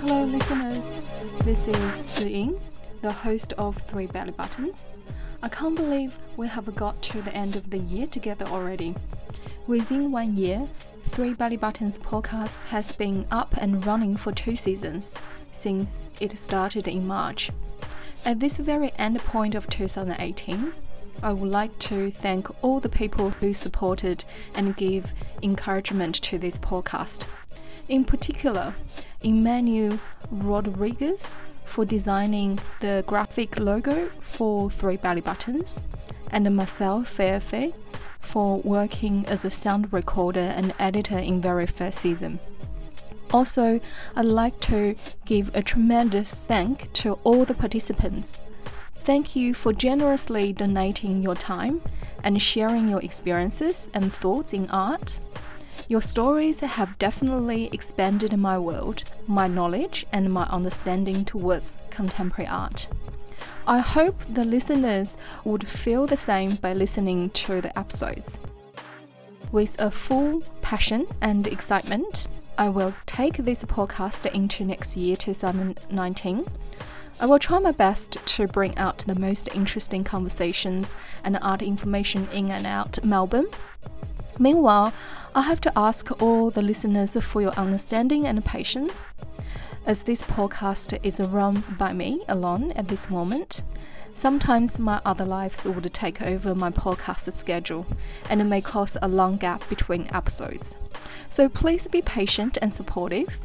Hello, listeners. This is Siying, the host of Three Bellybuttons. I can't believe we have got to the end of the year together already. Within one year, Three Bellybuttons podcast has been up and running for two seasons since it started in March. At this very end point of 2018, I would like to thank all the people who supported and gave encouragement to this podcast. In particular, Emmanuel Rodriguez for designing the graphic logo for Three Bellybuttons, and Marcel Fairfay for working as a sound recorder and editor in very first season. Also, I'd like to give a tremendous thank to all the participants. Thank you for generously donating your time and sharing your experiences and thoughts in art. Your stories have definitely expanded my world, my knowledge, and my understanding towards contemporary art. I hope the listeners would feel the same by listening to the episodes. With a full passion and excitement, I will take this podcast into next year, 2019. I will try my best to bring out the most interesting conversations and art information in and out Melbourne Meanwhile, I have to ask all the listeners for your understanding and patience. As this podcast is run by me alone at this moment, sometimes my other lives would take over my podcast schedule and it may cause a long gap between episodes. So please be patient and supportive.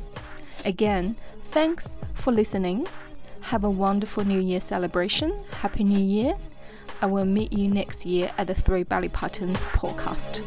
Again, thanks for listening. Have a wonderful New Year celebration. Happy New Year. I will meet you next year at the Three Bellybuttons podcast.